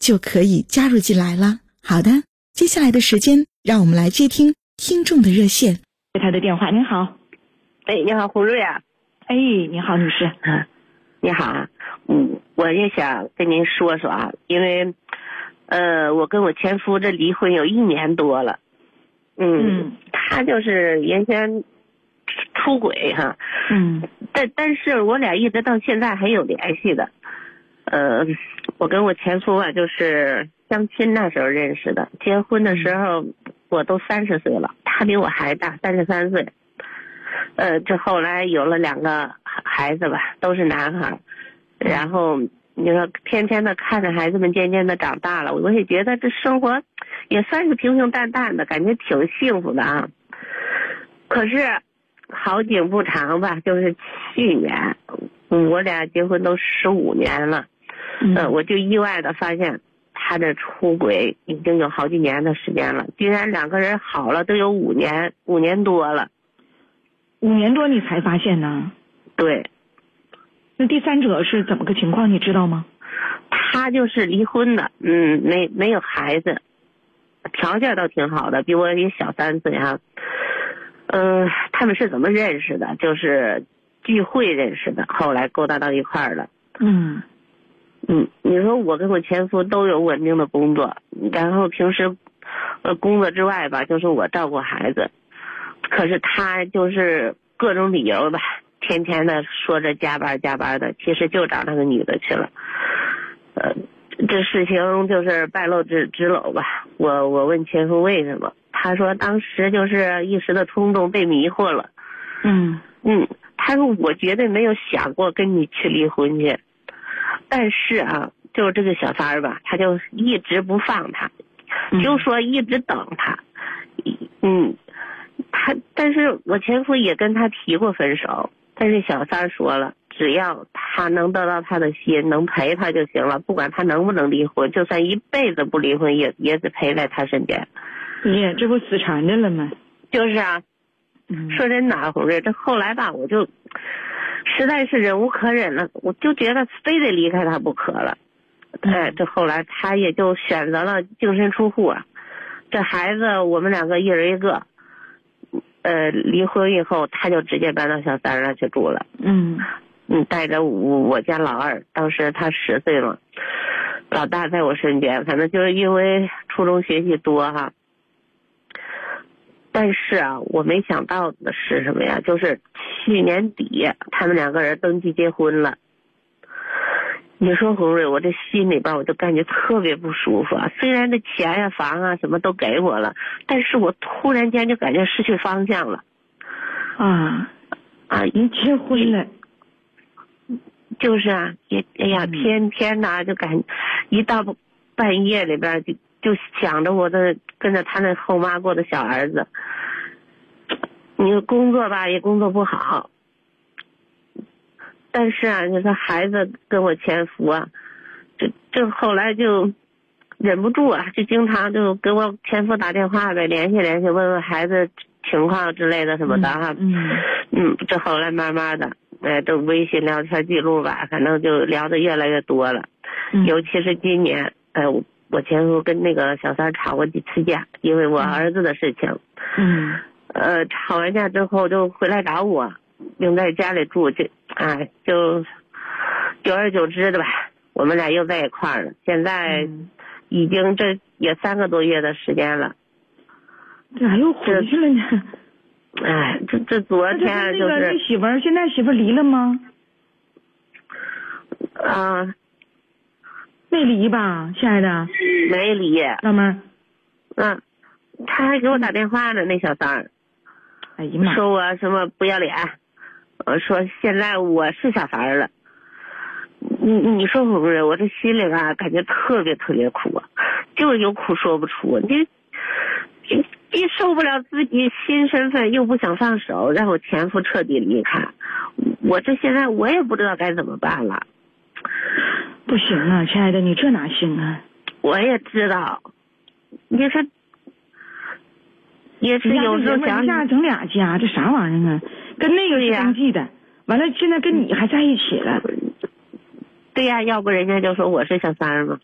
就可以加入进来了。好的，接下来的时间，让我们来接听听众的热线。接他的电话，您好，哎，你好，胡瑞啊，哎，你好，女士，嗯，你好啊，嗯，我也想跟您说说啊，因为，呃，我跟我前夫这离婚有一年多了，嗯，他就是原先出轨哈，嗯，但但是我俩一直到现在还有联系的。呃，我跟我前夫啊，就是相亲那时候认识的。结婚的时候，我都三十岁了，他比我还大，三十三岁。呃，这后来有了两个孩子吧，都是男孩。然后你说天天的看着孩子们渐渐的长大了，我也觉得这生活也算是平平淡淡的，感觉挺幸福的啊。可是好景不长吧，就是去年，我俩结婚都十五年了。嗯，我就意外的发现，他这出轨已经有好几年的时间了，居然两个人好了都有五年，五年多了。五年多你才发现呢？对。那第三者是怎么个情况？你知道吗？他就是离婚的，嗯，没没有孩子，条件倒挺好的，比我也小三岁哈。嗯，他们是怎么认识的？就是聚会认识的，后来勾搭到一块儿了。嗯。嗯，你说我跟我前夫都有稳定的工作，然后平时，呃，工作之外吧，就是我照顾孩子，可是他就是各种理由吧，天天的说着加班加班的，其实就找那个女的去了。呃，这事情就是败露之之篓吧。我我问前夫为什么，他说当时就是一时的冲动被迷惑了。嗯嗯，他说我绝对没有想过跟你去离婚去。但是啊，就是这个小三儿吧，他就一直不放他，就说一直等他，嗯，他但是我前夫也跟他提过分手，但是小三儿说了，只要他能得到他的心，能陪他就行了，不管他能不能离婚，就算一辈子不离婚，也也得陪在他身边。耶，这不死缠着了吗？就是啊，说真的，红瑞，这后来吧，我就。实在是忍无可忍了，我就觉得非得离开他不可了。对，这后来他也就选择了净身出户啊。这孩子我们两个一人一个。呃，离婚以后他就直接搬到小三那去住了。嗯嗯，带着我我家老二，当时他十岁嘛，老大在我身边，反正就是因为初中学习多哈。但是啊，我没想到的是什么呀？就是去年底他们两个人登记结婚了。你说红瑞，我这心里边我就感觉特别不舒服啊。虽然这钱呀、房啊什么都给我了，但是我突然间就感觉失去方向了。啊啊！一结婚了，就是啊，也哎呀，天天呐就感，一到半夜里边就。就想着我的跟着他那后妈过的小儿子，你工作吧也工作不好，但是啊，你说孩子跟我前夫啊，这这后来就忍不住啊，就经常就给我前夫打电话呗，联系联系，问问孩子情况之类的什么的哈。嗯嗯，这后来慢慢的，哎，这微信聊天记录吧，反正就聊的越来越多了，尤其是今年，哎。我前夫跟那个小三吵过几次架，因为我儿子的事情。嗯。呃，吵完架之后就回来找我，并在家里住，就哎，就久而久之的吧，我们俩又在一块儿了。现在已经这也三个多月的时间了。咋又回去了呢？哎，这这昨天就那个那是媳妇儿，现在媳妇儿离了吗？啊、没离吧，亲爱的没离，老妹儿。嗯，他还给我打电话呢，那小三儿哎呀妈，说我什么不要脸，我，说现在我是小三儿了。你你说是不是，我这心里吧感觉特别特别苦啊，就是有苦说不出。你你既受不了自己新身份，又不想放手，让我前夫彻底离开，我这现在我也不知道该怎么办了。不行啊，亲爱的，你这哪行啊？我也知道，你说也是有时候一下整俩家，这啥玩意儿啊？跟那个是登记的，完了现在跟你还在一起了。对呀，要不人家就说我是小三儿嘛。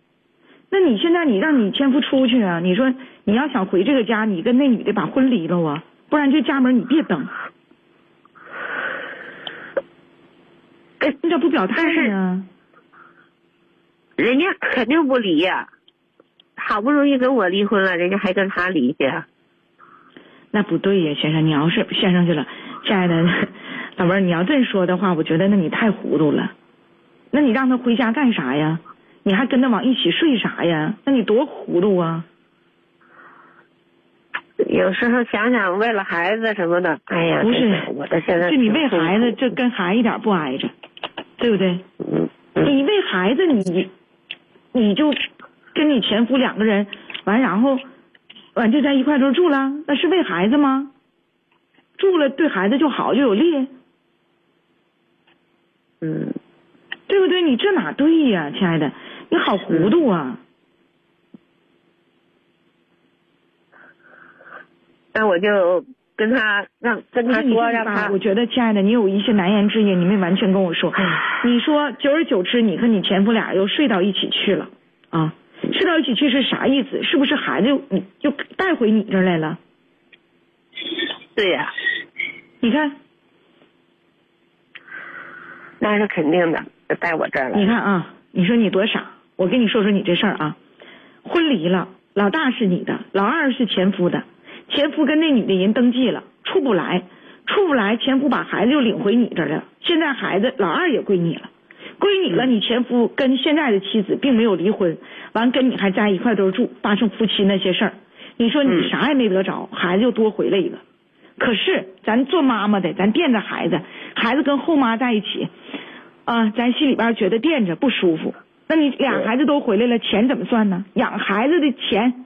那你现在你让你前夫出去啊？你说你要想回这个家，你跟那女的把婚离了啊，不然这家门你别登。你咋不表态呢？人家肯定不离呀，好不容易跟我离婚了，人家还跟他离去。那不对呀，先生，你要是先生去了，亲爱的老妹儿，你要这说的话，我觉得那你太糊涂了。那你让他回家干啥呀？你还跟他往一起睡啥呀？那你多糊涂啊！有时候想想，为了孩子什么的，哎呀，不是真我这现在这你为孩子，挺这跟孩子一点不挨着，对不对？嗯嗯你为孩子，你你就跟你前夫两个人完，然后完就在一块儿就住了，那是为孩子吗？住了对孩子就好就有利，嗯，对不对？你这哪对呀，亲爱的，你好糊涂啊！那我就跟他让跟他你说，让他我觉得亲爱的，你有一些难言之隐，你没完全跟我说。你说久而久之，你和你前夫俩又睡到一起去了啊？睡到一起去是啥意思？是不是孩子又你又带回你这儿来了？对呀、你看，那是肯定的，带我这儿了。你看啊，你说你多傻！我跟你说说你这事儿啊，婚离了，老大是你的，老二是前夫的，前夫跟那女的人登记了，处不来，处不来，前夫把孩子又领回你这儿了，现在孩子老二也归你了，归你了，你前夫跟现在的妻子并没有离婚，完跟你还在一块儿都住，发生夫妻那些事儿，你说你嗯啥也没得着，孩子又多回来一个。可是咱做妈妈的，咱惦着孩子，孩子跟后妈在一起，啊，咱心里边觉得惦着不舒服。那你俩孩子都回来了，钱怎么算呢？养孩子的钱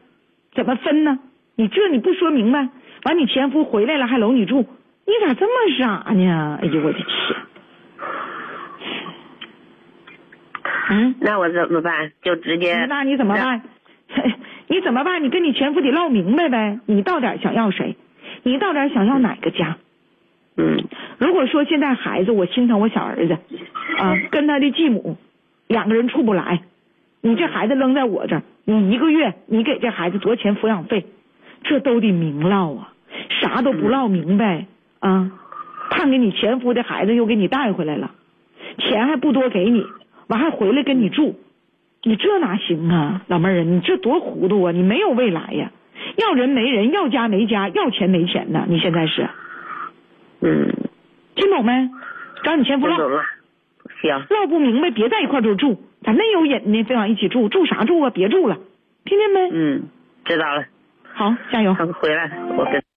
怎么分呢？你这你不说明白，完你前夫回来了还搂你住，你咋这么傻呢？哎呦我的天！嗯，那我怎么办？就直接那你怎么办？你怎么办？你跟你前夫得唠明白呗。你到底想要谁？你到底想要哪个家？嗯如果说现在孩子我心疼我小儿子，啊，跟他的继母两个人处不来，你这孩子扔在我这儿，你一个月你给这孩子多少钱抚养费？这都得明唠啊，啥都不唠明白啊，判给你前夫的孩子又给你带回来了，钱还不多给你，完还回来跟你住，你这哪行啊，老妹儿啊，你这多糊涂啊，你没有未来呀，要人没人，要家没家，要钱没钱呢，你现在是。嗯，听懂没？找你前夫唠。行，唠不明白别在一块儿就住，咋那有瘾呢？非往一起住，住啥住啊？别住了，听见没？嗯，知道了。好，加油。他回来，我跟。